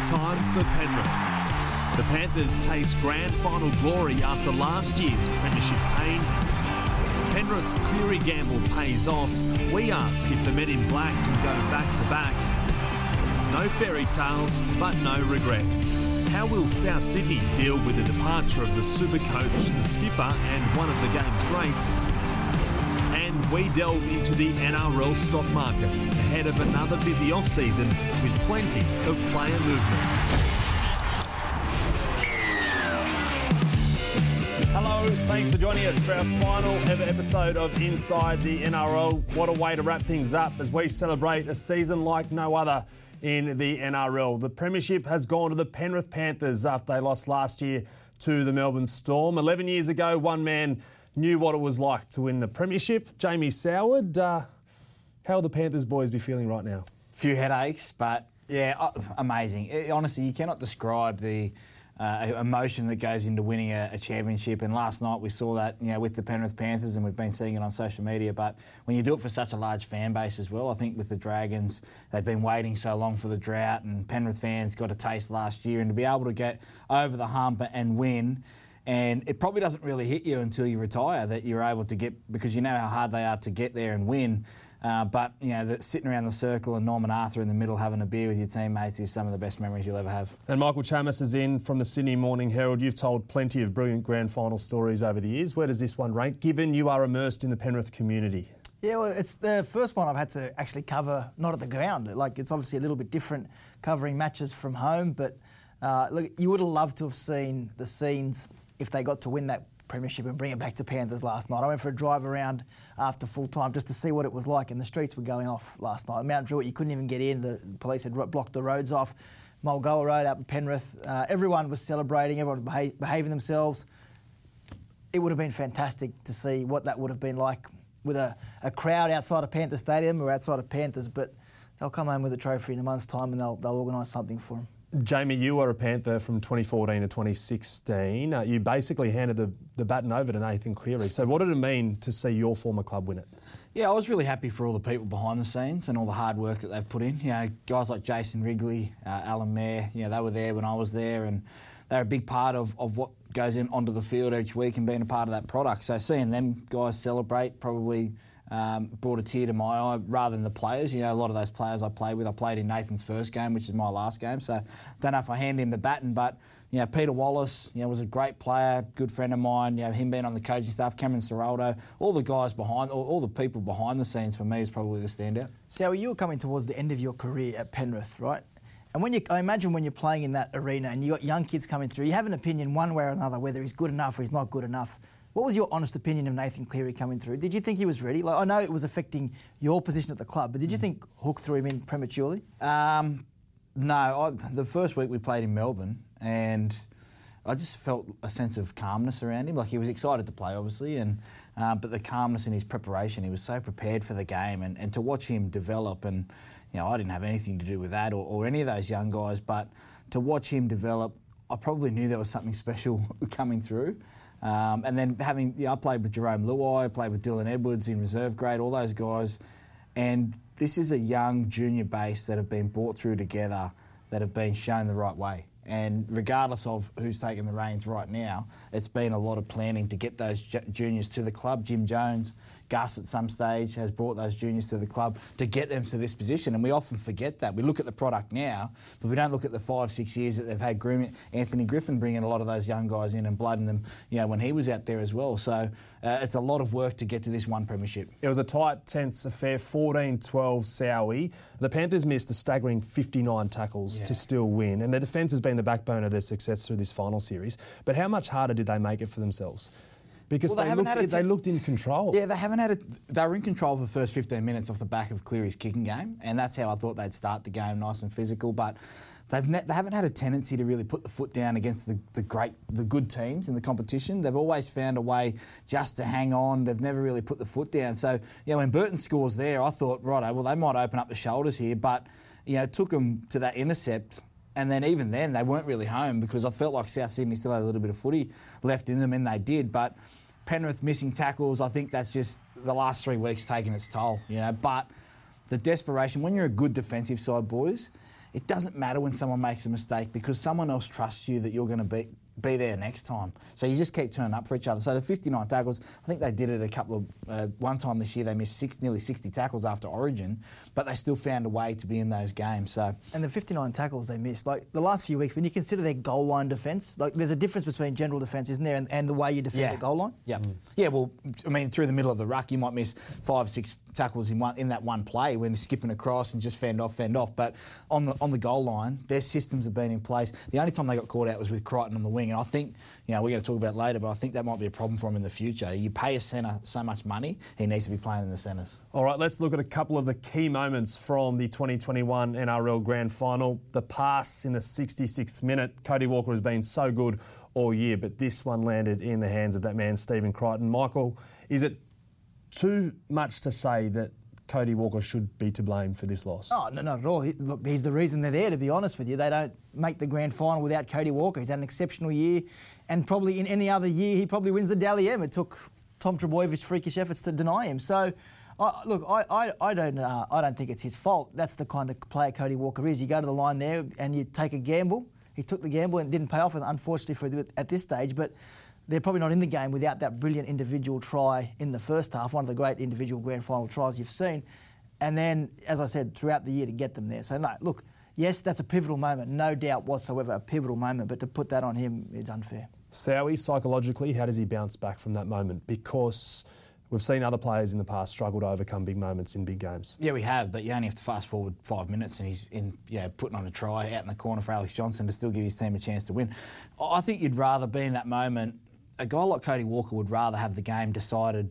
Time for Penrith. The Panthers taste grand final glory after last year's premiership pain. Penrith's Cleary gamble pays off. We ask if the men in black can go back to back. No fairy tales, but no regrets. How will South Sydney deal with the departure of the super coach, the skipper, and one of the game's greats? We delve into the NRL stock market ahead of another busy off-season with plenty of player movement. Hello, thanks for joining us for our final ever episode of Inside the NRL. What a way to wrap things up as we celebrate a season like no other in the NRL. The Premiership has gone to the Penrith Panthers after they lost last year to the Melbourne Storm. 11 years ago, one man knew what it was like to win the Premiership. Jamie Soward, uh, how will the Panthers boys be feeling right now? few headaches, but yeah, uh, amazing. It- honestly, you cannot describe the uh, emotion that goes into winning a, a championship. And last night we saw that, you know, with the Penrith Panthers, and we've been seeing it on social media. But when you do it for such a large fan base as well, I think with the Dragons, they've been waiting so long for the drought, and Penrith fans got a taste last year, and to be able to get over the hump and win. And it probably doesn't really hit you until you retire that you're able to get because you know how hard they are to get there and win. Uh, but you know, that sitting around the circle and Norman Arthur in the middle having a beer with your teammates is some of the best memories you'll ever have. And Michael Chammas is in from the Sydney Morning Herald. You've told plenty of brilliant grand final stories over the years. Where does this one rank, given you are immersed in the Penrith community? Yeah, well, it's the first one I've had to actually cover not at the ground. Like it's obviously a little bit different covering matches from home, but uh, look, you would have loved to have seen the scenes if they got to win that premiership and bring it back to Panthers last night. I went for a drive around after full time just to see what it was like, and the streets were going off last night. Mount Druitt, you couldn't even get in. The police had blocked the roads off. Mulgoa Road up in Penrith, uh, everyone was celebrating. Everyone was beha- behaving themselves it would have been fantastic to see what that would have been like with a, a crowd outside of Panther Stadium or outside of Panthers. But they'll come home with a trophy in a month's time and they'll, they'll organise something for them. Jamie, you were a Panther from 2014 to 2016. Uh, you basically handed the, the baton over to Nathan Cleary. So, what did it mean to see your former club win it? Yeah, I was really happy for all the people behind the scenes and all the hard work that they've put in. You know, guys like Jason Wrigley, uh, Alan Mayer, you know, they were there when I was there and they're a big part of, of what goes in onto the field each week and being a part of that product. So seeing them guys celebrate probably um, brought a tear to my eye rather than the players. You know, a lot of those players I played with, I played in Nathan's first game, which is my last game. So don't know if I hand him the baton, but you know, Peter Wallace, you know, was a great player, good friend of mine. You know, him being on the coaching staff, Cameron Ciraldo, all the guys behind, all, all the people behind the scenes for me is probably the standout. So you were coming towards the end of your career at Penrith, right? And when you, I imagine when you're playing in that arena and you've got young kids coming through, you have an opinion one way or another whether he's good enough or he's not good enough. What was your honest opinion of Nathan Cleary coming through? Did you think he was ready? Like I know it was affecting your position at the club, but did you think Hook threw him in prematurely? Um, no, I, the first week we played in Melbourne, and I just felt a sense of calmness around him. Like he was excited to play, obviously, and uh, but the calmness in his preparation, he was so prepared for the game, and, and to watch him develop, and you know, I didn't have anything to do with that or, or any of those young guys, but to watch him develop, I probably knew there was something special coming through. Um, and then having, yeah, I played with Jarome Luai, played with Dylan Edwards in reserve grade, all those guys. And this is a young junior base that have been brought through together, that have been shown the right way. And regardless of who's taking the reins right now, it's been a lot of planning to get those juniors to the club. Jim Jones, Gus at some stage has brought those juniors to the club to get them to this position. And we often forget that. We look at the product now, but we don't look at the five, six years that they've had grooming. Anthony Griffin bringing a lot of those young guys in and blooding them, you know, when he was out there as well. So uh, it's a lot of work to get to this one premiership. It was a tight, tense affair, 14 12 Sowie. The Panthers missed a staggering 59 tackles Yeah. to still win, and their defence has been the backbone of their success through this final series. But how much harder did they make it for themselves? Because Well, they they, looked, a they looked in control. Yeah, they haven't had a. They were in control for the first 15 minutes off the back of Cleary's kicking game, and that's how I thought they'd start the game, nice and physical. But they've ne- they haven't had a tendency to really put the foot down against the, the great, the good teams in the competition. They've always found a way just to hang on. They've never really put the foot down. So you know, when Burton scores there, I thought, right, well they might open up the shoulders here, but you know, it took them to that intercept. And then even then, they weren't really home because I felt like South Sydney still had a little bit of footy left in them, and they did. But Penrith missing tackles, I think that's just the last three weeks taking its toll, you know. But the desperation, when you're a good defensive side, boys, it doesn't matter when someone makes a mistake because someone else trusts you that you're going to be be there next time. So you just keep turning up for each other. So the 59 tackles, I think they did it a couple of uh, one time this year. They missed six, nearly 60 tackles after Origin, but they still found a way to be in those games. So And the 59 tackles they missed, like the last few weeks, when you consider their goal line defence, like there's a difference between general defence, isn't there, and, and the way you defend the goal line. Yeah, yeah. Well, I mean, through the middle of the ruck, you might miss five, six tackles in one in that one play when skipping across and just fend off, fend off. But on the on the goal line, their systems have been in place. The only time they got caught out was with Crichton on the wing, and I think you know we're going to talk about later, but I think that might be a problem for him in the future. You pay a centre so much money, he needs to be playing in the centres. All right, let's look at a couple of the key moments from the 2021 NRL Grand Final. The pass in the 66th minute. Cody Walker has been so good all year, but this one landed in the hands of that man, Stephen Crichton. Michael, is it too much to say that Cody Walker should be to blame for this loss? Oh, no, not at all. He, look, he's the reason they're there, to be honest with you. They don't make the grand final without Cody Walker. He's had an exceptional year, and probably in any other year, he probably wins the Dally M. It took Tom Trbojevic freakish efforts to deny him. So, I look, I, I, I don't, uh, I don't think it's his fault. That's the kind of player Cody Walker is. You go to the line there and you take a gamble. He took the gamble and it didn't pay off, unfortunately, for at this stage. But they're probably not in the game without that brilliant individual try in the first half, one of the great individual grand final tries you've seen. And then, as I said, throughout the year to get them there. So, no, look, yes, that's a pivotal moment, no doubt whatsoever, a pivotal moment, but to put that on him is unfair. Sowie, psychologically, how does he bounce back from that moment? Because we've seen other players in the past struggle to overcome big moments in big games. Yeah, we have, but you only have to fast forward five minutes and he's in, yeah, putting on a try out in the corner for Alex Johnson to still give his team a chance to win. I think you'd rather be in that moment. A guy like Cody Walker would rather have the game decided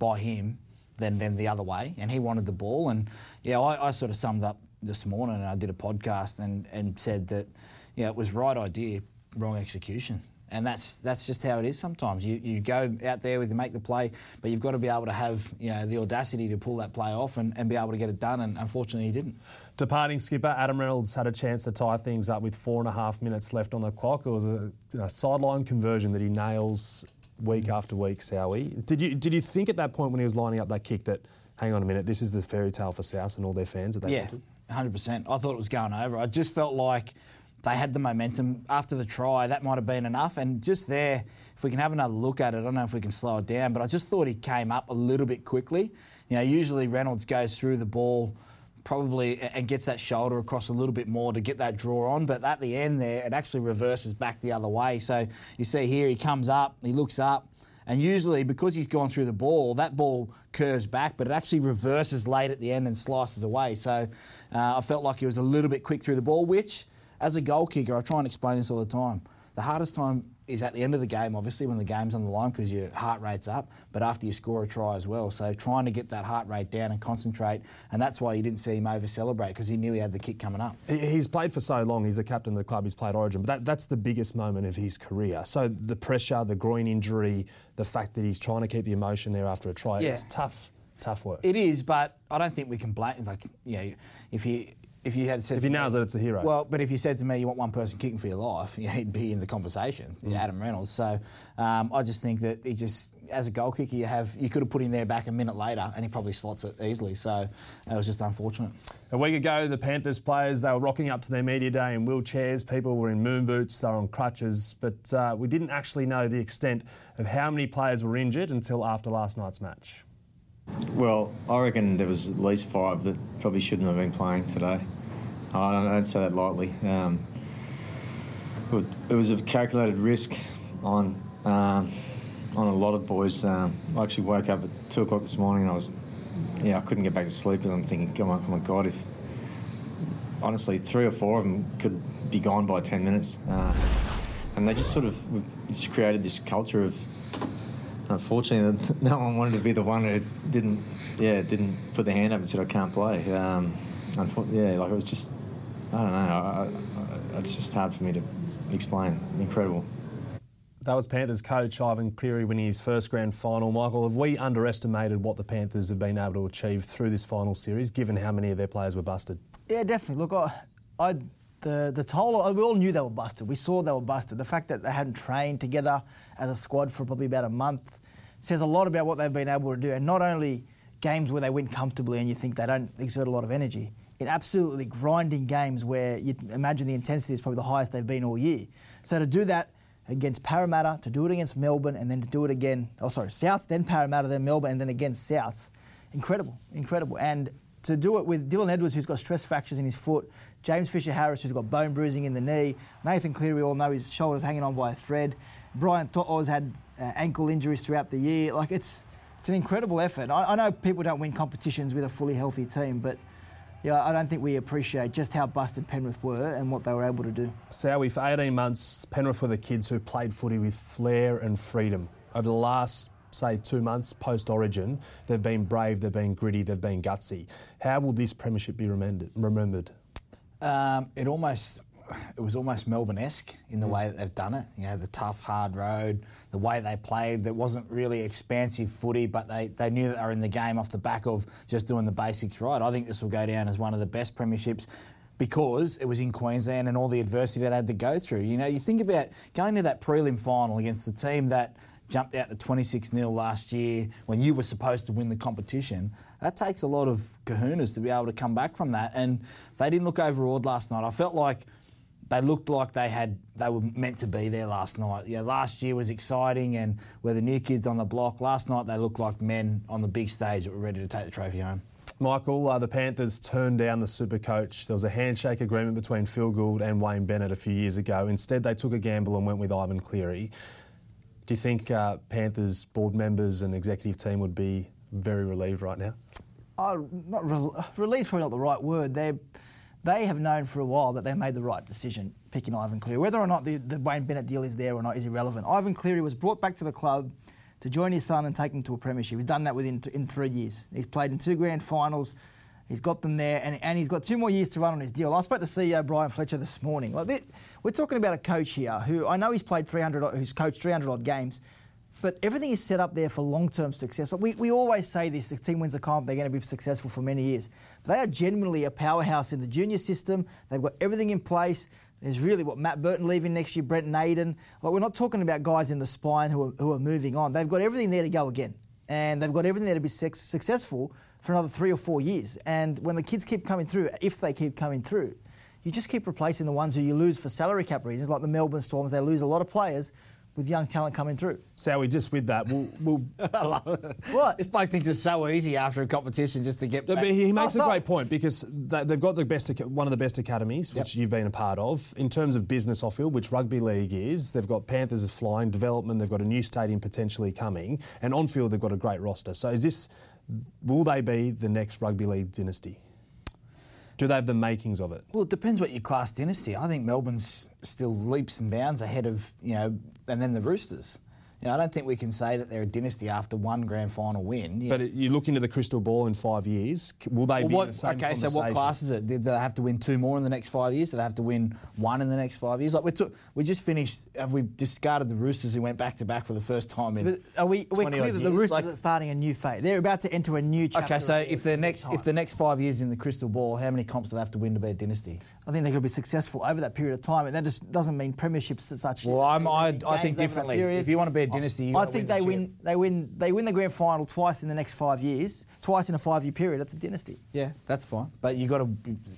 by him than, than the other way, and he wanted the ball. And yeah, I, I sort of summed up this morning and I did a podcast and, and said that yeah, it was right idea, wrong execution. And that's that's just how it is sometimes. You you go out there with you make the play, but you've got to be able to have you know the audacity to pull that play off and, and be able to get it done. And unfortunately, he didn't. Departing skipper Adam Reynolds had a chance to tie things up with four and a half minutes left on the clock. It was a, a sideline conversion that he nails week after week. Sowie, did you did you think at that point when he was lining up that kick that hang on a minute, this is the fairy tale for South and all their fans that they yeah, wanted? hundred percent. I thought it was going over. I just felt like they had the momentum after the try. That might have been enough. And just there, if we can have another look at it, I don't know if we can slow it down, but I just thought he came up a little bit quickly. You know, usually Reynolds goes through the ball probably and gets that shoulder across a little bit more to get that draw on. But at the end there, it actually reverses back the other way. So you see here, he comes up, he looks up. And usually, because he's gone through the ball, that ball curves back, but it actually reverses late at the end and slices away. So uh, I felt like he was a little bit quick through the ball, which, as a goal kicker, I try and explain this all the time. The hardest time is at the end of the game, obviously, when the game's on the line because your heart rate's up, but after you score a try as well. So trying to get that heart rate down and concentrate, and that's why you didn't see him over celebrate because he knew he had the kick coming up. He's played for so long. He's the captain of the club. He's played Origin, but that, that's the biggest moment of his career. So the pressure, the groin injury, the fact that he's trying to keep the emotion there after a try. Yeah. It's tough, tough work. It is, but I don't think we can blame. Like, you know, if you if you had said If he to me- nails it, it's a hero. Well, but if you said to me you want one person kicking for your life, yeah, he'd be in the conversation, Mm. yeah, Adam Reynolds. So um, I just think that he just, as a goal kicker, you have you could have put him there back a minute later, and he probably slots it easily. So it was just unfortunate. A week ago, the Panthers players they were rocking up to their media day in wheelchairs. People were in moon boots. They were on crutches, but uh, we didn't actually know the extent of how many players were injured until after last night's match. Well, I reckon there was at least five that probably shouldn't have been playing today. I don't, say that lightly. Um, it, was a calculated risk on um, on a lot of boys. Um, I actually woke up at two o'clock this morning and I was, yeah, I couldn't get back to sleep because I'm thinking, oh my, oh my god, if honestly three or four of them could be gone by ten minutes, uh, and they just sort of just created this culture of unfortunately, no one wanted to be the one who didn't, yeah, didn't put their hand up and said I can't play. Um, yeah, like it was just, I don't know. I, I, it's just hard for me to explain. Incredible. That was Panthers coach Ivan Cleary winning his first grand final. Michael, have we underestimated what the Panthers have been able to achieve through this final series, given how many of their players were busted? Yeah, definitely. Look, I, I the the toll. Uh, we all knew they were busted. We saw they were busted. The fact that they hadn't trained together as a squad for probably about a month says a lot about what they've been able to do. And not only games where they win comfortably and you think they don't exert a lot of energy. In absolutely grinding games where you imagine the intensity is probably the highest they've been all year. So to do that against Parramatta, to do it against Melbourne, and then to do it again, oh sorry, Souths, then Parramatta, then Melbourne, and then against Souths, incredible, incredible. And to do it with Dylan Edwards, who's got stress fractures in his foot, James Fisher Harris, who's got bone bruising in the knee, Nathan Cleary, we all know his shoulder's hanging on by a thread, Brian To'o's had uh, ankle injuries throughout the year. Like it's it's an incredible effort. I, I know people don't win competitions with a fully healthy team, but yeah, I don't think we appreciate just how busted Penrith were and what they were able to do. Sowie, for 18 months, Penrith were the kids who played footy with flair and freedom. Over the last, say, two months post Origin, they've been brave, they've been gritty, they've been gutsy. How will this premiership be remembered? remembered? Um, it almost it was almost Melbourne-esque in the mm. way that they've done it. You know, the tough, hard road, the way they played. There wasn't really expansive footy, but they, they knew that they were in the game off the back of just doing the basics right. I think this will go down as one of the best premierships because it was in Queensland and all the adversity they had to go through. You know, you think about going to that prelim final against the team that jumped out to 26 0 last year when you were supposed to win the competition. That takes a lot of kahunas to be able to come back from that. And they didn't look overawed last night. I felt like they looked like they had they were meant to be there last night. Yeah, last year was exciting and we're the new kids on the block. Last night they looked like men on the big stage that were ready to take the trophy home. Michael, uh, the Panthers turned down the super coach. There was a handshake agreement between Phil Gould and Wayne Bennett a few years ago. Instead, they took a gamble and went with Ivan Cleary. Do you think uh, Panthers board members and executive team would be very relieved right now? Oh, not re- relieved, probably not the right word. They're they have known for a while that they made the right decision picking Ivan Cleary. Whether or not the, the Wayne Bennett deal is there or not is irrelevant. Ivan Cleary was brought back to the club to join his son and take him to a premiership. He's done that within in three years. He's played in two grand finals. He's got them there, and, and he's got two more years to run on his deal. I spoke to CEO Brian Fletcher this morning. Like, we're talking about a coach here who I know he's played 300, who's coached 300 odd games, but everything is set up there for long-term success. We, we always say this: the team wins the comp, they're going to be successful for many years. But they are genuinely a powerhouse in the junior system. They've got everything in place. There's really what Matt Burton leaving next year, Brent Naden. Like we're not talking about guys in the spine who are, who are moving on. They've got everything there to go again, and they've got everything there to be successful for another three or four years. And when the kids keep coming through, if they keep coming through, you just keep replacing the ones who you lose for salary cap reasons, like the Melbourne Storms. They lose a lot of players with young talent coming through. So we just with that, we'll. we'll what? This bloke thinks it's so easy after a competition just to get. Back. He makes oh, a great point because they've got the best, one of the best academies, which yep. you've been a part of in terms of business off field, which rugby league is. They've got Panthers flying development. They've got a new stadium potentially coming, and on field they've got a great roster. So is this? Will they be the next rugby league dynasty? Do they have the makings of it? Well, it depends what your class dynasty. I think Melbourne's still leaps and bounds ahead of you know, and then the Roosters. You know, I don't think we can say that they're a dynasty after one grand final win. Yeah. But you look into the crystal ball in five years, will they well, be what, in the same Okay, so what class is it? Did they have to win two more in the next five years? Do they have to win one in the next five years? Like we took, we just finished. Have we discarded the Roosters who went back to back for the first time in? But are we? We're clear that the Roosters like, are starting a new phase. They're about to enter a new chapter. Okay, so if the next if the next five years in the crystal ball, how many comps do they have to win to be a dynasty? I think they're going to be successful over that period of time, and that just doesn't mean premierships as such. Well, I'm, I, I think differently. If you want to be a dynasty, you I think they win. They win. They win the grand final twice in the next five years. Twice in a five-year period. That's a dynasty. Yeah, that's fine. But you got to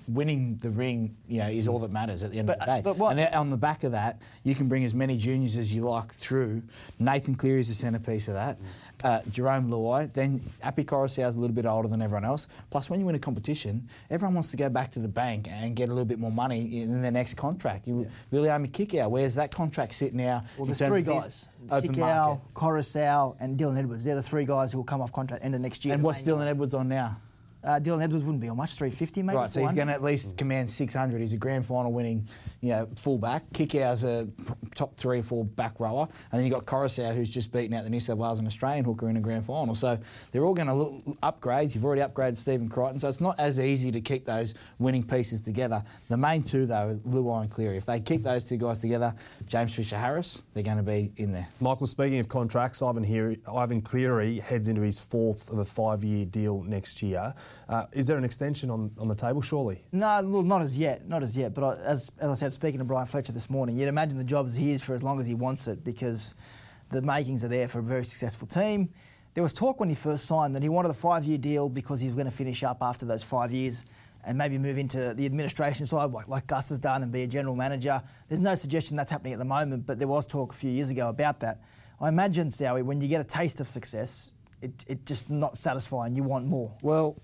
winning the ring. You know, is all that matters at the end but, of the day. But what, and on the back of that, you can bring as many juniors as you like through. Nathan Cleary is the centrepiece of that. Uh, Jarome Luai. Then Api Koroisau is a little bit older than everyone else. Plus, when you win a competition, everyone wants to go back to the bank and get a little bit more money in their next contract. You, yeah. Viliame Kikau, where's that contract sit now? Well, there's three guys. Kikau, Koroisau, and Dylan Edwards. They're the three guys who will come off contract end of next year. And what's Dylan Edwards on now? Uh, Dylan Edwards wouldn't be on much, 350 maybe. Right, so he's going to at least command 600. He's a grand final winning, you know, fullback. Kikau's a top three or four back rower, and then you've got Koroisau who's just beaten out the New South Wales and Australian hooker in a grand final. So they're all going to look upgrades. You've already upgraded Stephen Crichton, so it's not as easy to keep those winning pieces together. The main two though, Luai and Cleary. If they keep those two guys together, James Fisher Harris, they're going to be in there. Michael, speaking of contracts, Ivan, here, Ivan Cleary heads into his fourth of a five-year deal next year. Uh, is there an extension on, on the table, surely? No, well, not as yet, not as yet. But I, as, as I said, speaking to Brian Fletcher this morning, you'd imagine the job is his for as long as he wants it because the makings are there for a very successful team. There was talk when he first signed that he wanted a five-year deal because he was going to finish up after those five years and maybe move into the administration side like, like Gus has done and be a general manager. There's no suggestion that's happening at the moment, but there was talk a few years ago about that. I imagine, Sowie, when you get a taste of success, it, it just not satisfying. You want more. Well,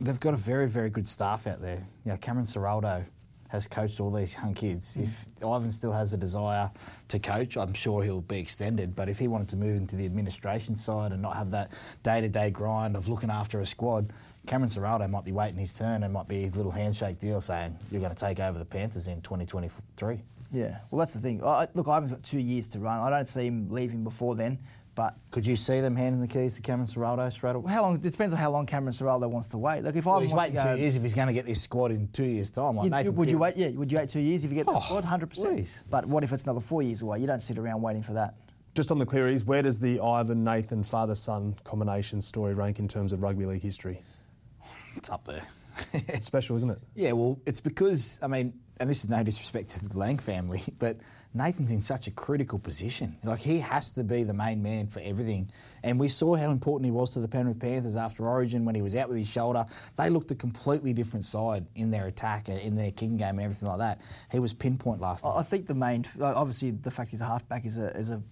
they've got a very, very good staff out there. You know, Cameron Ciraldo has coached all these young kids. Mm. If Ivan still has a desire to coach, I'm sure he'll be extended. But if he wanted to move into the administration side and not have that day-to-day grind of looking after a squad, Cameron Ciraldo might be waiting his turn and might be a little handshake deal saying you're going to take over the Panthers in 2023. Yeah, well, that's the thing. I, look, Ivan's got two years to run. I don't see him leaving before then. But Could you see them handing the keys to Cameron Ciraldo straight away? how long? It depends on how long Cameron Ciraldo wants to wait. Look, if Well, Ivan he's waiting to go, two years if he's going to get this squad in two years' time. Like you- Nathan would you wait? Yeah, would you wait two years if you get the Oh, squad? Hundred percent. But what if it's another four years away? You don't sit around waiting for that. Just on the Clearys, where does the Ivan Nathan father son combination story rank in terms of rugby league history? It's up there. It's special, isn't it? Yeah, well, it's because, I mean, and this is no disrespect to the Lang family, but Nathan's in such a critical position. Like, he has to be the main man for everything. And we saw how important he was to the Penrith Panthers after Origin when he was out with his shoulder. They looked a completely different side in their attack, and in their kicking game, and everything like that. He was pinpoint last night. I I think the main, obviously, the fact he's a halfback is a is a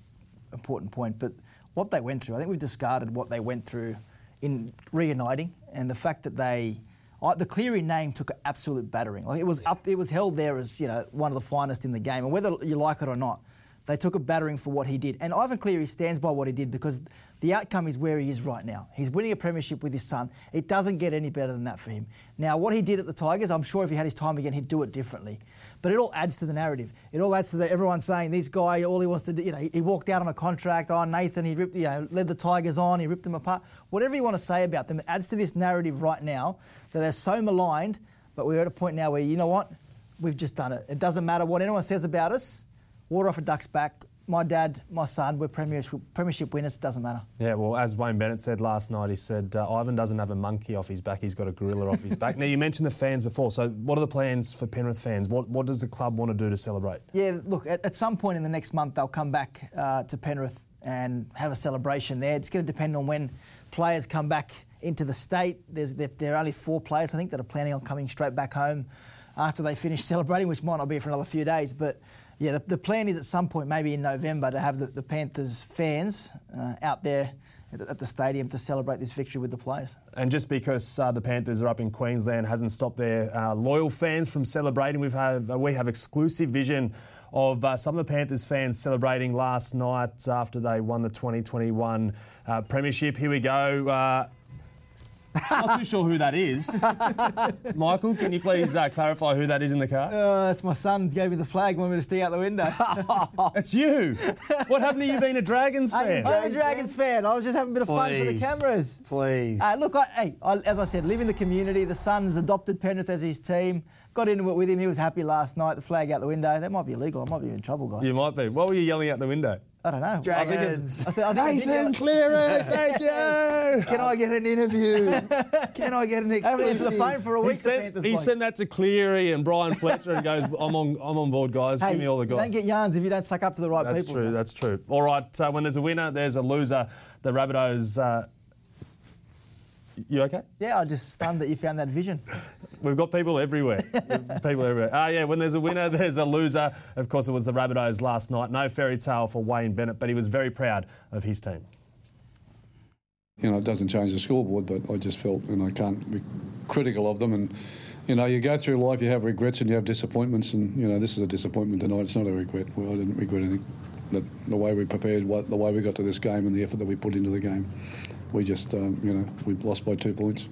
important point. But what they went through, I think we've discarded what they went through in reuniting, and the fact that they. I the Cleary name took an absolute battering. Like it was up, it was held there as you know one of the finest in the game, and whether you like it or not, they took a battering for what he did. And Ivan Cleary stands by what he did because the outcome is where he is right now. He's winning a premiership with his son. It doesn't get any better than that for him. Now, what he did at the Tigers, I'm sure if he had his time again, he'd do it differently. But it all adds to the narrative. It all adds to the, everyone saying this guy, all he wants to do, you know, he, walked out on a contract. Oh, Nathan, he ripped, you know, led the Tigers on, he ripped them apart. Whatever you want to say about them, it adds to this narrative right now that they're so maligned. But we're at a point now where you know what, we've just done it. It doesn't matter what anyone says about us. Water off a duck's back. My dad, my son, we're premiership, premiership winners. It doesn't matter. Yeah, well, as Wayne Bennett said last night, he said uh, Ivan doesn't have a monkey off his back; he's got a gorilla off his back. Now, you mentioned the fans before, so what are the plans for Penrith fans? What what does the club want to do to celebrate? Yeah, look, at, at some point in the next month, they'll come back uh, to Penrith and have a celebration there. It's going to depend on when players come back into the state. There's, there, there are only four players, I think, that are planning on coming straight back home after they finish celebrating, which might not be for another few days. But yeah, the, the plan is at some point, maybe in November, to have the, the Panthers fans uh, out there at, the stadium to celebrate this victory with the players. And just because uh, the Panthers are up in Queensland hasn't stopped their uh, loyal fans from celebrating. We've have, uh, we have exclusive vision of uh, some of the Panthers fans celebrating last night after they won the 2021 uh, Premiership. Here we go. Uh, not too sure who that is. Michael, can you please uh, clarify who that is in the car? Oh, that's my son. Gave me the flag, wanted me to stay out the window. It's you. What happened to you being a Dragons fan? I'm a Dragons fan. I was just having a bit of fun for the cameras. Please. Uh, look, I, hey, I, as I said, live in the community. The son's adopted Penrith as his team. Got into it with him. He was happy last night. The flag out the window. That might be illegal. I might be in trouble, guys. You might be. What were you yelling out the window? I don't know. I think Dragons. it's- I said, I think Nathan Cleary, thank you. Can I get an interview? Can I get an I haven't answered the phone for a week. the sent, he bloke. sent that to Cleary and Brian Fletcher and goes, I'm on, I'm on board, guys. Hey, Give me all the you guys. Don't get yarns if you don't suck up to the right That's people. That's true. That's true. All right. Uh, when there's a winner, there's a loser. The Rabbitohs. Uh, you okay? yeah, I'm just stunned that you found that vision. We've got people everywhere. People everywhere. Ah, yeah. When there's a winner, there's a loser. Of course, it was the Rabbitohs last night. No fairy tale for Wayne Bennett, but he was very proud of his team. you know, it doesn't change the scoreboard, but I just felt, and I can't be critical of them. And, you know, you go through life, you have regrets and you have disappointments, and, you know, this is a disappointment tonight. It's not a regret. Well, I didn't regret anything. The, the way we prepared, what, the way we got to this game, and the effort that we put into the game. We just, um, you know, we lost by two points.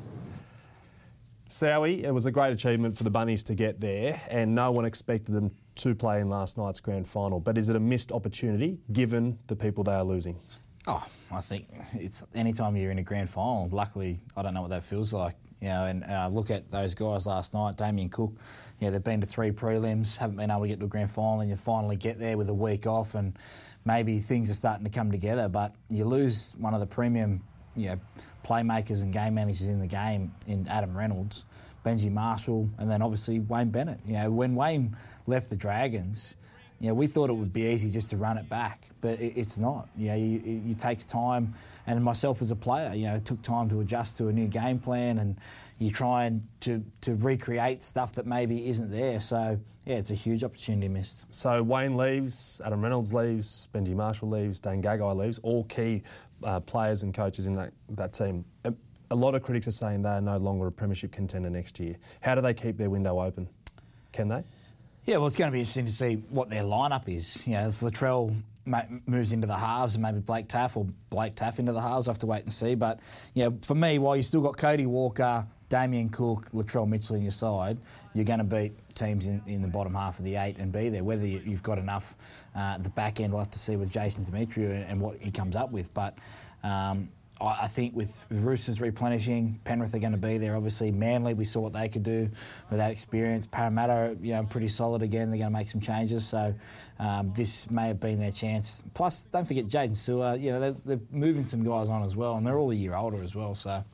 Sowie, it was a great achievement for the Bunnies to get there, and no one expected them to play in last night's grand final. But is it a missed opportunity given the people they are losing? Oh, I think it's any time you're in a grand final. Luckily, I don't know what that feels like. You know, and uh, look at those guys last night, Damien Cook. Yeah, they've been to three prelims, haven't been able to get to a grand final, and you finally get there with a week off, and maybe things are starting to come together. But you lose one of the premium, you know, playmakers and game managers in the game in Adam Reynolds, Benji Marshall, and then obviously Wayne Bennett. You know, when Wayne left the Dragons. you know, we thought it would be easy just to run it back, but it, it's not. You know, you, it, it takes time, and myself as a player, you know, it took time to adjust to a new game plan, and you try and to, to recreate stuff that maybe isn't there. So yeah, it's a huge opportunity missed. So Wayne leaves, Adam Reynolds leaves, Benji Marshall leaves, Dane Gagai leaves, all key uh, players and coaches in that, that team. A, a lot of critics are saying they are no longer a premiership contender next year. How do they keep their window open? Can they? Yeah, well, it's going to be interesting to see what their lineup is. You know, if Latrell moves into the halves and maybe Blake Taaffe or Blake Taaffe into the halves, I have to wait and see. But, yeah, for me, while you still got Cody Walker, Damien Cook, Latrell Mitchell in your side, you're going to beat teams in, in the bottom half of the eight and be there. Whether you, have got enough uh, the back end, we'll have to see with Jason Demetriou and, and what he comes up with. But um, I think with Roosters replenishing, Penrith are going to be there. Obviously, Manly, we saw what they could do with that experience. Parramatta, you know, pretty solid again. They're going to make some changes, so um, this may have been their chance. Plus, don't forget Jaydn Su'A. You know, they're, they're, moving some guys on as well, and they're all a year older as well. So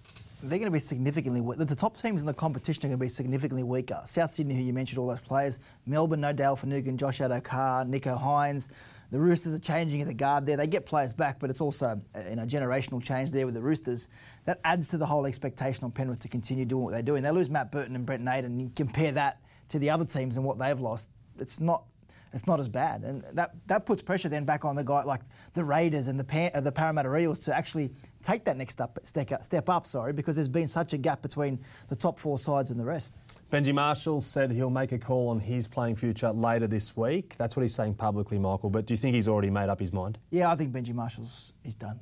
they're going to be significantly weak. The top teams in the competition are going to be significantly weaker. South Sydney, who you mentioned, all those players. Melbourne, no Dale Finucane, Josh Addo-Carr, Nicho Hynes. The Roosters are changing at the guard there. They get players back, but it's also you know generational change there with the Roosters. That adds to the whole expectation on Penrith to continue doing what they're doing. They lose Matt Burton and Brent Naden. You compare that to the other teams and what they've lost. It's not it's not as bad. And that, that puts pressure then back on the guy like the Raiders and the, Pan, uh, the Parramatta Eels to actually take that next step, step, up, step up, sorry, because there's been such a gap between the top four sides and the rest. Benji Marshall said he'll make a call on his playing future later this week. That's what he's saying publicly, Michael. But do you think he's already made up his mind? Yeah, I think Benji Marshall's he's done.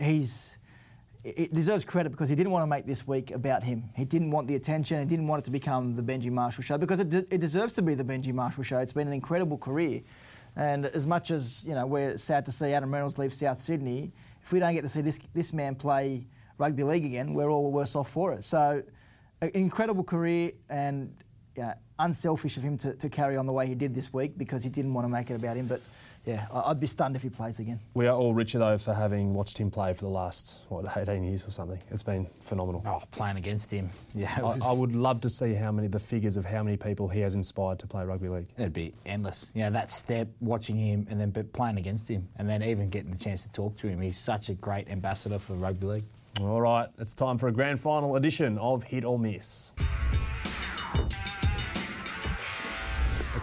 He's it deserves credit because he didn't want to make this week about him. He didn't want the attention. He didn't want it to become the Benji Marshall show because it, de- it deserves to be the Benji Marshall show. It's been an incredible career, and as much as you know, we're sad to see Adam Reynolds leave South Sydney. If we don't get to see this this man play rugby league again, we're all worse off for it. So an incredible career and unselfish of him to, to carry on the way he did this week because he didn't want to make it about him. But yeah, I'd be stunned if he plays again. We are all richer though for having watched him play for the last what 18 years or something. It's been phenomenal. Oh, playing against him, yeah. I, I, would love to see how many the figures of how many people he has inspired to play rugby league. It'd be endless. Yeah, that step, watching him, and then playing against him, and then even getting the chance to talk to him. He's such a great ambassador for rugby league. All right, it's time for a grand final edition of Hit or Miss.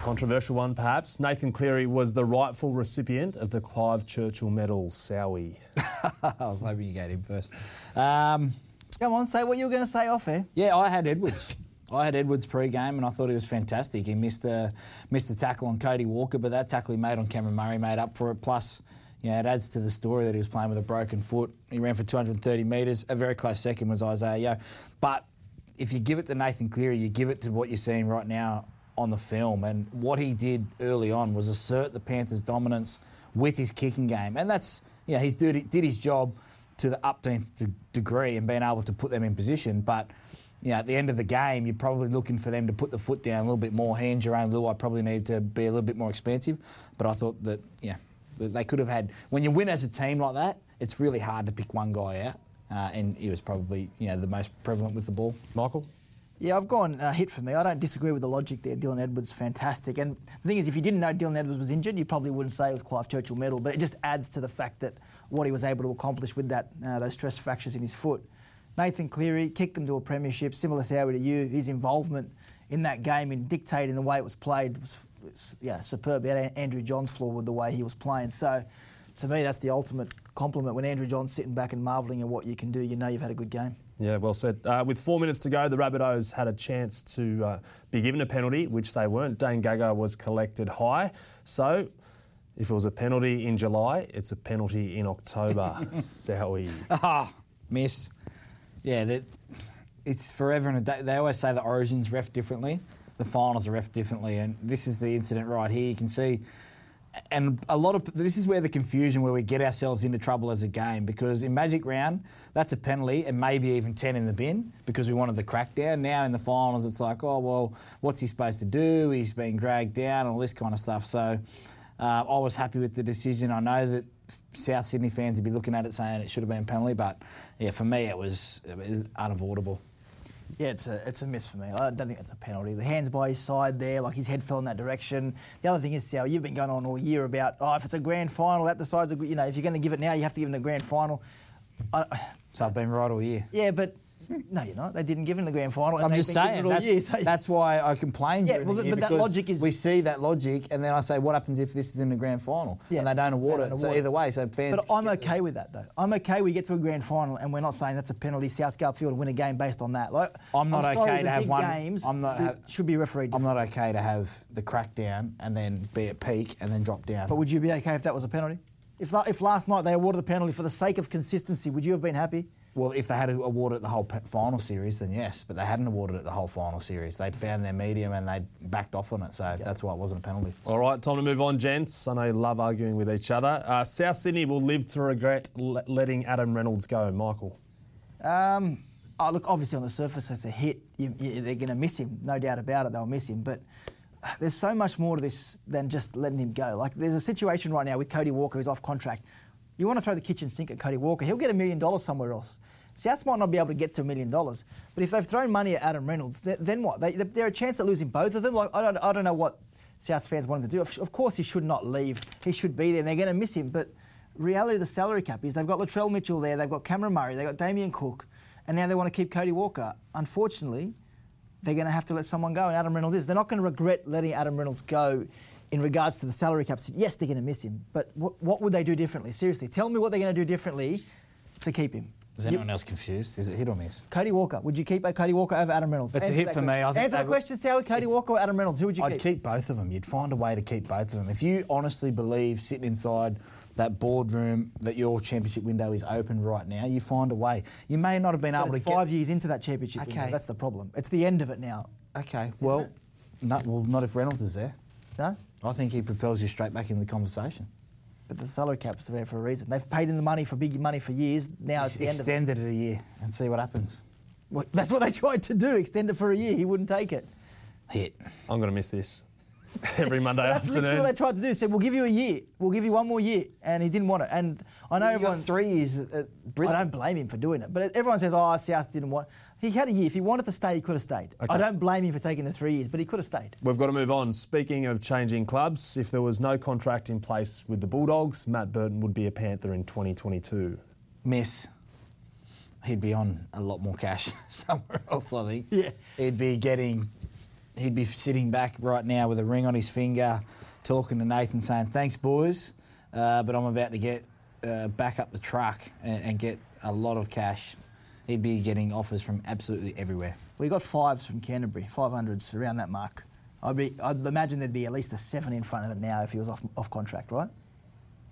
Controversial one, perhaps. Nathan Cleary was the rightful recipient of the Clive Churchill Medal, Sowie. I was hoping you get him first. Um, Come on, say what you were going to say off air. Yeah, I had Edwards. I had Edwards pre-game and I thought he was fantastic. He missed a, missed a tackle on Cody Walker, but that tackle he made on Cameron Murray made up for it. Plus, yeah, it adds to the story that he was playing with a broken foot. He ran for 230 metres. A very close second was Isaah Yeo. But if you give it to Nathan Cleary, you give it to what you're seeing right now on the film. And what he did early on was assert the Panthers' dominance with his kicking game. And that's, yeah, he's did, did his job to the upteenth degree and being able to put them in position. But you know, at the end of the game, you're probably looking for them to put the foot down a little bit more. Hand Jarome Luai probably need to be a little bit more expansive. But I thought that, yeah, they could have had. When you win as a team like that, it's really hard to pick one guy out, uh, and he was probably you know the most prevalent with the ball. Michael. Yeah, I've gone uh, hit for me. I don't disagree with the logic there. Dylan Edwards, fantastic. And the thing is, if you didn't know Dylan Edwards was injured, you probably wouldn't say it was Clive Churchill medal. But it just adds to the fact that what he was able to accomplish with that uh, those stress fractures in his foot. Nathan Cleary kicked them to a premiership. Similar to you, his involvement in that game in dictating the way it was played was yeah, superb. He had Andrew Johns' floor with the way he was playing. So, to me, that's the ultimate compliment. When Andrew Johns sitting back and marvelling at what you can do, you know you've had a good game. Yeah, well said. Uh, with four minutes to go, the Rabbitohs had a chance to uh, be given a penalty, which they weren't. Dane Gagai was collected high. So, if it was a penalty in July, it's a penalty in October. Sowie. Ah, miss. Yeah, it's forever and a day. They always say the origins ref differently the finals are ref differently. And this is the incident right here. You can see. And a lot of this is where the confusion, where we get ourselves into trouble as a game, because in Magic Round, that's a penalty and maybe even 10 in the bin because we wanted the crackdown. Now in the finals, it's like, oh, well, what's he supposed to do? He's being dragged down, and all this kind of stuff. So uh, I was happy with the decision. I know that South Sydney fans would be looking at it saying it should have been a penalty, but yeah, for me, it was, it was unavoidable. Yeah, it's a it's a miss for me. I don't think it's a penalty. The hands by his side there, like his head fell in that direction. The other thing is, Sal, you've been going on all year about oh, if it's a grand final, that decides. A, you know, if you're going to give it now, you have to give it in the grand final. I, So I've been right all year. yeah, but no, you're not. They didn't give it in the grand final. I'm just saying that's, year, so- that's why I complained. Yeah, well, but that logic is- we see that logic, and then I say, what happens if this is in the grand final Yeah, and they don't award they it? don't So award it. either way, so fans. But I'm okay with that though. I'm okay. We get to a grand final, and we're not saying that's a penalty. South Field win a game based on that. Like, I'm not sorry, okay to have one- Games I'm not ha- should be refereed. I'm not okay to have the crackdown and then be at peak and then drop down. But would you be okay if that was a penalty? If, if last night they awarded the penalty for the sake of consistency, would you have been happy? Well, if they had awarded it the whole final series, then yes. But they hadn't awarded it the whole final series. They'd found their medium and they'd backed off on it. So that's why it wasn't a penalty. All right, time to move on, gents. I know you love arguing with each other. Uh, South Sydney will live to regret le- letting Adam Reynolds go. Michael. Um, oh, look, obviously on the surface it's a hit. You, you, they're going to miss him, no doubt about it. They'll miss him, but there's so much more to this than just letting him go. Like there's a situation right now with Cody Walker who's off contract. You want to throw the kitchen sink at Cody Walker, he'll get a million dollars somewhere else. Souths might not be able to get to a million dollars, but if they've thrown money at Adam Reynolds, th- then what? They, they're a chance at losing both of them. Like I don't, I don't know what Souths fans want him to do. Of, course, he should not leave. He should be there, and they're going to miss him. But reality of the salary cap is they've got Latrell Mitchell there, they've got Cameron Murray, they've got Damien Cook, and now they want to keep Cody Walker. Unfortunately, they're going to have to let someone go, and Adam Reynolds is. They're not going to regret letting Adam Reynolds go in regards to the salary cap. Yes, they're going to miss him, but what, what would they do differently? Seriously, tell me what they're going to do differently to keep him. Is You- anyone else confused? Is it hit or miss? Cody Walker. Would you keep uh, Cody Walker over Adam Reynolds? It's a hit that for me. I think Answer the they- question, Sally. Cody Walker or Adam Reynolds? Who would you keep? I'd keep? keep both of them. You'd find a way to keep both of them. If you honestly believe sitting inside that boardroom that your championship window is open right now, you find a way. You may not have been But able to it's get. five years into that championship. Okay. window. That's the problem. It's the end of it now. Okay, well, no, well, not if Reynolds is there. No? I think he propels you straight back in the conversation. But the salary cap's are there for a reason. They've paid him the money for big money for years. Now it's the end of it. Extended it a year and see what happens. Well, that's what they tried to do. Extend it for a year. He wouldn't take it. Hit. I'm going to miss this every Monday That's literally afternoon. what they tried to do. Said, we'll give you a year. We'll give you one more year. And he didn't want it. And I know You got everyone. three years at- at I don't blame him for doing it. But everyone says, oh, South didn't want. He had a year. If he wanted to stay, he could have stayed. I don't blame him for taking the three years, but he could have stayed. We've got to move on. Speaking of changing clubs, if there was no contract in place with the Bulldogs, Matt Burton would be a Panther in 2022. Miss. He'd be on a lot more cash somewhere else, I think. Yeah. He'd be getting, he'd be sitting back right now with a ring on his finger, talking to Nathan saying, thanks, boys, uh, but I'm about to get uh, back up the truck and, and get a lot of cash. He'd be getting offers from absolutely everywhere. We got fives from Canterbury, 500s around that mark. I'd, be, I'd imagine there'd be at least a seven in front of it now if he was off, off contract, right?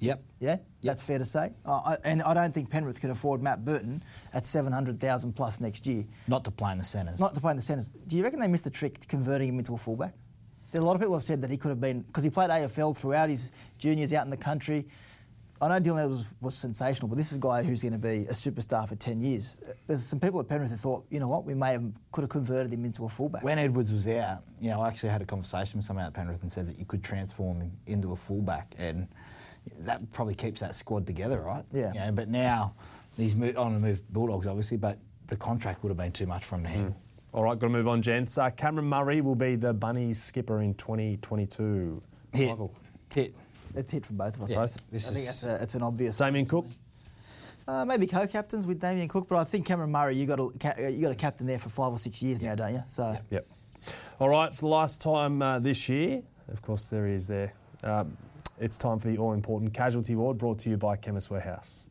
Yep. Yeah, that's fair to say. Uh, I, and I don't think Penrith could afford Matt Burton at 700,000 plus next year. Not to play in the centres. Not to play in the centres. Do you reckon they missed the trick converting him into a fullback? There are a lot of people have said that he could have been because he played AFL throughout his juniors out in the country. I know Dylan Edwards was, was sensational, but this is a guy who's going to be a superstar for 10 years. There's some people at Penrith who thought, you know what, we may have could have converted him into a fullback. When Edwards was out, you know, I actually had a conversation with someone at Penrith and said that you could transform him into a fullback, and that probably keeps that squad together, right? Yeah. You know, but now he's moved on to move Bulldogs, obviously, but the contract would have been too much for him to handle. All right, got to move on, gents. Uh, Cameron Murray will be the Bunnies skipper in 2022. Hit. Michael. Hit. It's hit from both of us. Yeah, Both? This I think that's a, it's an obvious. Damien Cook. Uh, maybe co-captains with Damien Cook, but I think Cameron Murray, you got a you got a captain there for five or six years now, don't you? So Yep. All right, for the last time uh, this year, of course, there he is there. Um, it's time for the all important casualty ward brought to you by Chemist Warehouse.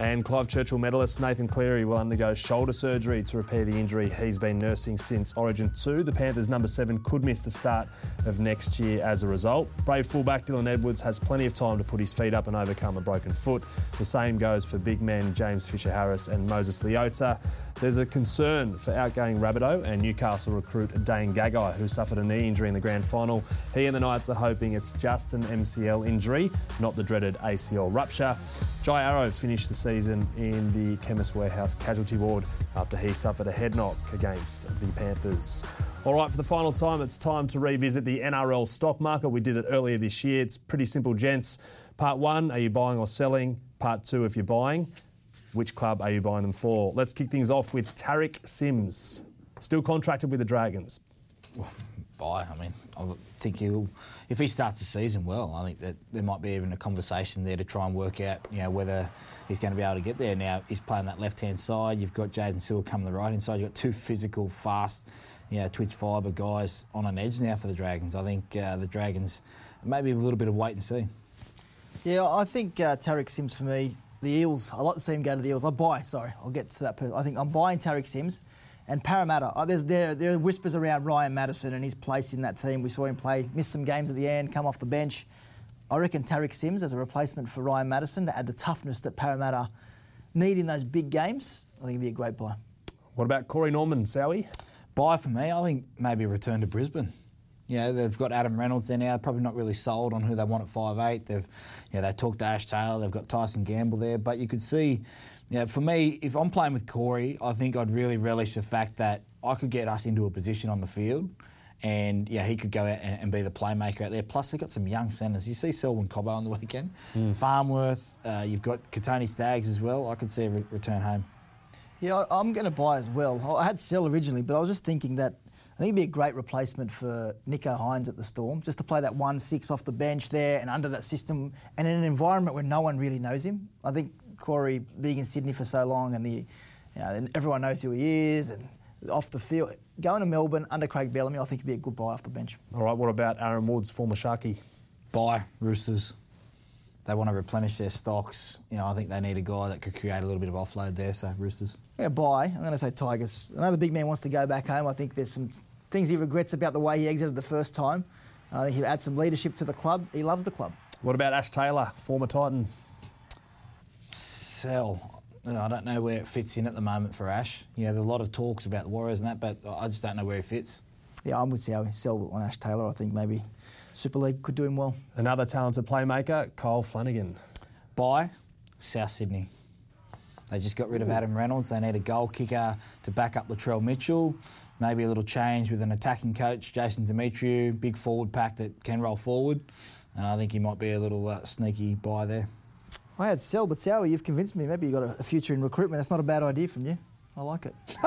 And Clive Churchill medalist Nathan Cleary will undergo shoulder surgery to repair the injury he's been nursing since Origin 2. The Panthers' number seven could miss the start of next year as a result. Brave fullback Dylan Edwards has plenty of time to put his feet up and overcome a broken foot. The same goes for big men James Fisher Harris and Moses Leota. There's a concern for outgoing Rabbitoh and Newcastle recruit Dane Gagai, who suffered a knee injury in the grand final. He and the Knights are hoping it's just an MCL injury, not the dreaded ACL rupture. Jai Arrow finished the season in the Chemist Warehouse casualty ward after he suffered a head knock against the Panthers. All right, for the final time, it's time to revisit the NRL stock market. We did it earlier this year. It's pretty simple, gents. Part one, are you buying or selling? Part two, if you're buying, Which club are you buying them for? Let's kick things off with Tariq Sims. Still contracted with the Dragons. Buy. I mean, I think he'll, if he starts the season well, I think that there might be even a conversation there to try and work out, you know, whether he's going to be able to get there. Now he's playing that left-hand side. You've got Jaydn Su'A coming the right-hand side. You've got two physical, fast, you know, twitch fibre guys on an edge now for the Dragons. I think uh, the Dragons maybe a little bit of wait and see. Yeah, I think uh, Tariq Sims for me, the Eels, I like to see him go to the Eels. I buy, sorry, I'll get to that. I think I'm buying Tariq Sims. And Parramatta, uh, there's, there, there are whispers around Ryan Matterson and his place in that team. We saw him play, miss some games at the end, come off the bench. I reckon Tariq Sims as a replacement for Ryan Matterson to add the toughness that Parramatta need in those big games, I think it'd be a great buy. What about Corey Norman, Sowie? Buy for me, I think maybe return to Brisbane. Yeah, they've got Adam Reynolds there now. Probably not really sold on who they want at five eight. They've, yeah, they talked to Ash Taylor. They've got Tyson Gamble there, but you could see, yeah, for me, if I'm playing with Corey, I think I'd really relish the fact that I could get us into a position on the field. And yeah, he could go out and, and be the playmaker out there. Plus, they've got some young centres. You see Selwyn Cobbo on the weekend, Farnworth. Uh, you've got Kotoni Staggs as well. I could see a re- return home. Yeah, I'm going to buy as well. I had Sell originally, but I was just thinking that I think it'd be a great replacement for Nicho Hynes at the Storm, just to play that 1 6 off the bench there and under that system and in an environment where no one really knows him. I think Corey, being in Sydney for so long and the, you know, and everyone knows who he is and off the field, going to Melbourne under Craig Bellamy, I think it'd be a good buy off the bench. All right, what about Aaron Woods, former Sharky? Buy Roosters. They want to replenish their stocks. You know, I think they need a guy that could create a little bit of offload there. So Roosters. Yeah, buy. I'm going to say Tigers. I know the big man wants to go back home. I think there's some things he regrets about the way he exited the first time. I think he'll add some leadership to the club. He loves the club. What about Ash Taylor, former Titan? Sell. You know, I don't know where it fits in at the moment for Ash. You know, there's a lot of talks about the Warriors and that, but I just don't know where he fits. Yeah, I'm with. Sell on Ash Taylor. I think maybe Super League could do him well. Another talented playmaker, Kyle Flanagan. Buy South Sydney. They just got rid of Adam Reynolds. They need a goal kicker to back up Latrell Mitchell. Maybe a little change with an attacking coach, Jason Demetriou, big forward pack that can roll forward. Uh, I think he might be a little uh, sneaky buy there. I had Sell, but Sowie, you've convinced me. Maybe you've got a, a future in recruitment. That's not a bad idea from you. I like it.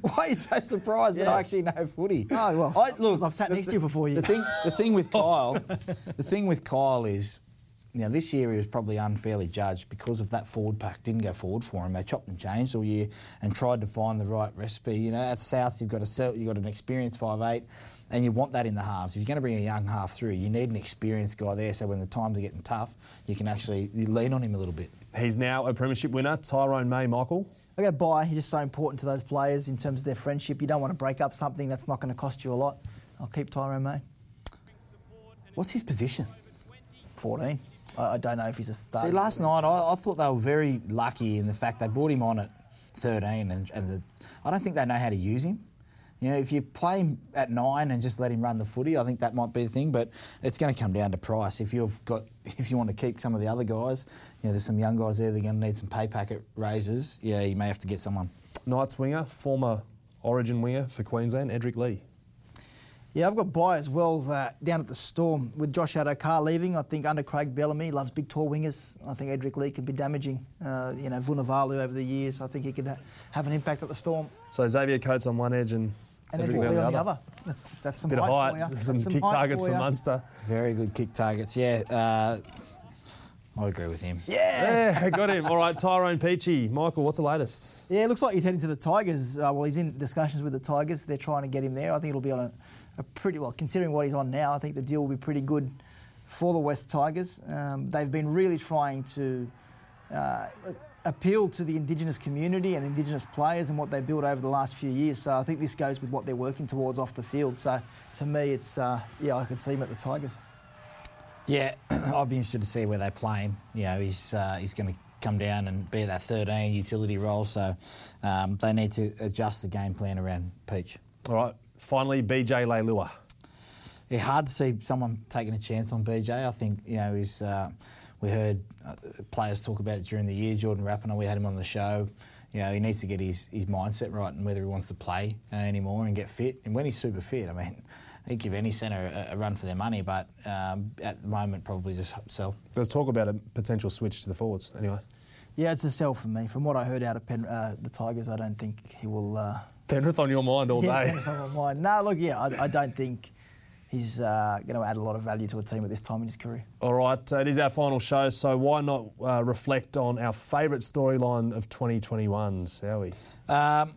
Why are you so surprised that I actually know footy? Oh, well, I, look, I've sat the- next to you for four years. The thing, the thing with Kyle, the thing with Kyle is, now this year he was probably unfairly judged because of that forward pack didn't go forward for him. They chopped and changed all year and tried to find the right recipe. You know, at South you've got a sell, you've got an experienced five eight, and you want that in the halves. If you're going to bring a young half through, you need an experienced guy there. So when the times are getting tough, you can actually lean on him a little bit. He's now a premiership winner, Tyrone May, Michael. I go buy. He's just so important to those players in terms of their friendship. You don't want to break up something that's not going to cost you a lot. I'll keep Tyrone May. What's his position? 14. I, I don't know if he's a starter. See, last night I, I thought they were very lucky in the fact they brought him on at 13, and, and the, I don't think they know how to use him. You know, if you play him at nine and just let him run the footy, I think that might be the thing. But it's going to come down to price. If you've got, if you want to keep some of the other guys, you know, there's some young guys there that are going to need some pay packet raises. Yeah, you may have to get someone. Knights winger, former Origin winger for Queensland, Edric Lee. Yeah, I've got buy as well uh, down at the Storm with Josh Addo-Carr leaving. I think under Craig Bellamy loves big tall wingers. I think Edric Lee could be damaging. Uh, you know, Vunivalu over the years. I think he could ha- have an impact at the Storm. So Xavier Coates on one edge and, And Edric Edric Lee Lee on the other. That's that's some Bit of height, height, for you. some That's kick height targets for for. Munster. Very good kick targets. Yeah, uh, I agree with him. Yeah, got him. All right, Tyrone Peachy. Michael, what's the latest? Yeah, it looks like he's heading to the Tigers. Uh, well, he's in discussions with the Tigers. They're trying to get him there. I think it'll be on a, a pretty well, considering what he's on now. I think the deal will be pretty good for the West Tigers. Um, they've been really trying to uh, appeal to the Indigenous community and Indigenous players and what they built over the last few years. So I think this goes with what they're working towards off the field. So to me, it's uh, yeah, I could see him at the Tigers. Yeah, I'd be interested to see where they play him. You know, he's uh, he's going to come down and be that 13 utility role, so um, they need to adjust the game plan around Peach. All right, finally, BJ Leilua. Yeah, hard to see someone taking a chance on BJ. I think you know he's. Uh, we heard uh, players talk about it during the year. Jordan Rapana, we had him on the show. You know, he needs to get his, his mindset right and whether he wants to play anymore and get fit. And when he's super fit, I mean, he'd give any centre a, a run for their money. But um, at the moment, probably just sell. There's talk about a potential switch to the forwards. Anyway, Yeah, it's a sell for me. From what I heard out of Pen, uh, the Tigers, I don't think he will. Uh, Penrith on your mind all yeah, day. Penrith on my mind. No, look, yeah, I, I don't think he's uh, going to add a lot of value to a team at this time in his career. All right, uh, it is our final show, so why not uh, reflect on our favourite storyline of 2021, Sowie? Um,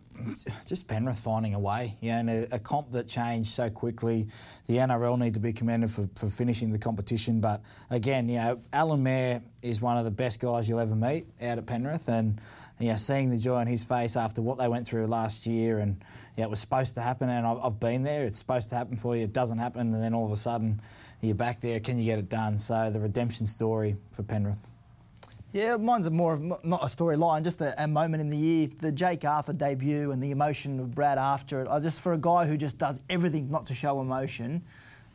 just Penrith finding a way. Yeah, and a, a, comp that changed so quickly. The NRL need to be commended for, for finishing the competition. But again, you know, Alan Mair is one of the best guys you'll ever meet out at Penrith, and yeah, seeing the joy on his face after what they went through last year, and yeah, it was supposed to happen, and I've, I've been there. It's supposed to happen for you. It doesn't happen, and then all of a sudden you're back there. Can you get it done? So the redemption story for Penrith. Yeah, mine's more of not a storyline, just a, a, moment in the year. The Jake Arthur debut and the emotion of Brad after it. I just for a guy who just does everything not to show emotion,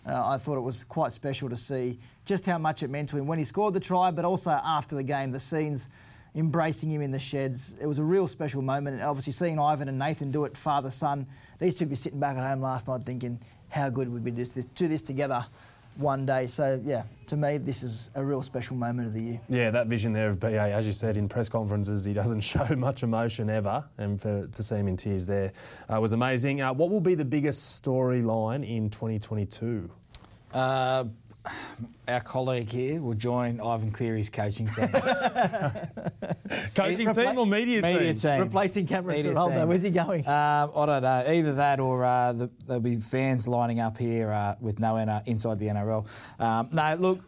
uh, I thought it was quite special to see just how much it meant to him when he scored the try, but also after the game, the scenes embracing him in the sheds. It was a real special moment. And obviously, seeing Ivan and Nathan do it, father son, these two be sitting back at home last night thinking how good would we do this, do this together one day. So, yeah, to me, this is a real special moment of the year. Yeah, that vision there of BA, as you said, in press conferences, he doesn't show much emotion ever, and for, to see him in tears there uh, was amazing. Uh, what will be the biggest storyline in 2022? Uh, our colleague here will join Ivan Cleary's coaching team. coaching Repla- team or media, media team? team? Replacing Cameron Ciraldo. Where's he going? Um, I don't know. Either that or uh, the, there'll be fans lining up here uh, with no N- inside the NRL. Um, no, look,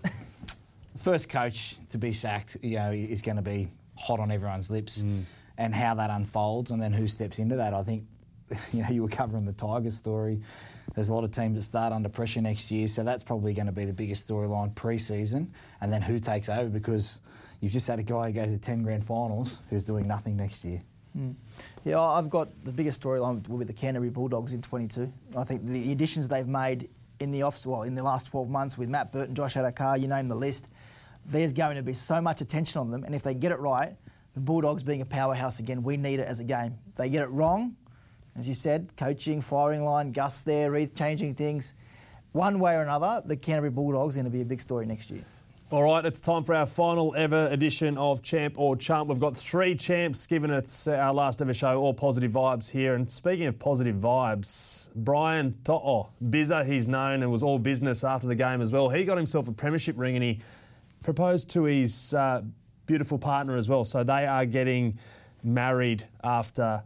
first coach to be sacked, you know, is going to be hot on everyone's lips, mm. and how that unfolds, and then who steps into that. I think, you know, you were covering the Tigers story. There's a lot of teams that start under pressure next year, so that's probably going to be the biggest storyline pre-season. And then who takes over because you've just had a guy go to 10 grand finals who's doing nothing next year. Mm. Yeah, I've got the biggest storyline will be the Canterbury Bulldogs in 22. I think the additions they've made in the off well in the last 12 months with Matt Burton, Josh Addo-Carr, you name the list. There's going to be so much attention on them, and if they get it right, the Bulldogs being a powerhouse again, we need it as a game. They get it wrong, as you said, coaching, firing line, Gus there, changing things. One way or another, the Canterbury Bulldogs are going to be a big story next year. All right, it's time for our final ever edition of Champ or Chump. We've got three champs, given it's our last ever show, all positive vibes here. And speaking of positive vibes, Brian To'o, Bizza, he's known and was all business after the game as well. He got himself a premiership ring and he proposed to his uh, beautiful partner as well. So they are getting married after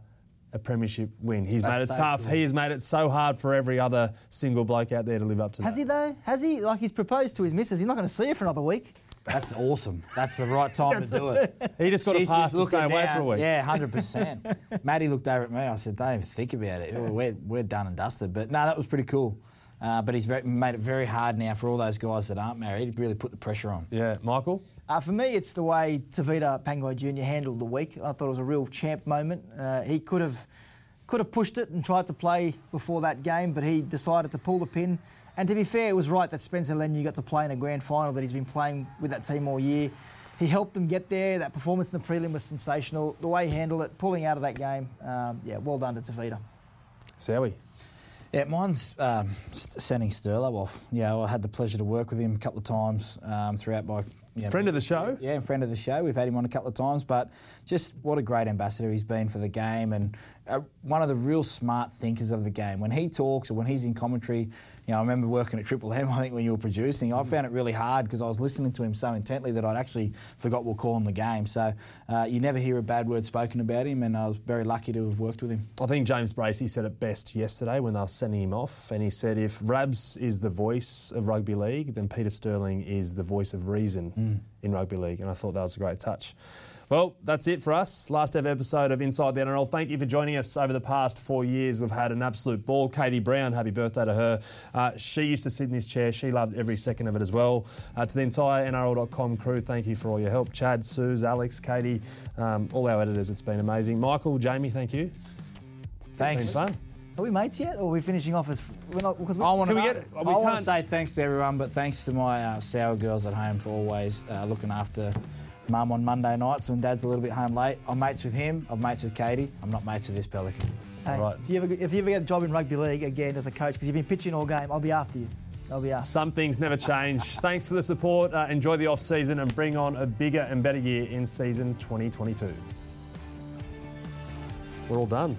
a premiership win. He's That's made it so tough. Cool. He has made it so hard for every other single bloke out there to live up to Has that. he though? Has he? Like he's proposed to his missus. He's not going to see her for another week. That's awesome. That's the right time to do it. He just got She's to pass to stay away down. for a week. Yeah, hundred percent. Maddie looked over at me. I said, "Don't even think about it. We're, we're done and dusted." But no, that was pretty cool. Uh, but he's very, made it very hard now for all those guys that aren't married. Really put the pressure on. Yeah, Michael. Uh, for me, it's the way Tavita Pangai Jr. handled the week. I thought it was a real champ moment. Uh, he could have could have pushed it and tried to play before that game, but he decided to pull the pin. And to be fair, it was right that Spencer Leniu got to play in a grand final that he's been playing with that team all year. He helped them get there. That performance in the prelim was sensational. The way he handled it, pulling out of that game, um, yeah, well done to Tavita. Sowie. Yeah, mine's um, sending Sterlo off. Yeah, I had the pleasure to work with him a couple of times um, throughout my you know, friend of the show. Yeah, friend of the show. We've had him on a couple of times, but just what a great ambassador he's been for the game and uh, one of the real smart thinkers of the game. When he talks or when he's in commentary, you know, I remember working at Triple M, I think, when you were producing, I found it really hard because I was listening to him so intently that I'd actually forgot we'll call him the game. So uh, you never hear a bad word spoken about him, and I was very lucky to have worked with him. I think James Bracey said it best yesterday when they were sending him off, and he said if Rabs is the voice of rugby league, then Peter Sterling is the voice of reason mm. in rugby league, and I thought that was a great touch. Well, that's it for us. Last ever episode of Inside the NRL. Thank you for joining us over the past four years. We've had an absolute ball. Katie Brown, happy birthday to her. Uh, she used to sit in this chair. She loved every second of it as well. Uh, to the entire NRL.com crew, thank you for all your help. Chad, Suze, Alex, Katie, um, all our editors. It's been amazing. Michael, Jamie, thank you. Thanks. It's been fun. Are we mates yet, or are we finishing off as we're not? Because I want to say thanks to everyone, but thanks to my uh, sour girls at home for always uh, looking after mum on Monday nights when dad's a little bit home late. I'm mates with him. I'm mates with Katie. I'm not mates with this pelican. Hey, right. if, you ever, if you ever get a job in rugby league again as a coach, because you've been pitching all game, I'll be after you. I'll be us. Some things never change. Thanks for the support. Uh, enjoy the off season and bring on a bigger and better year in season 2022. We're all done.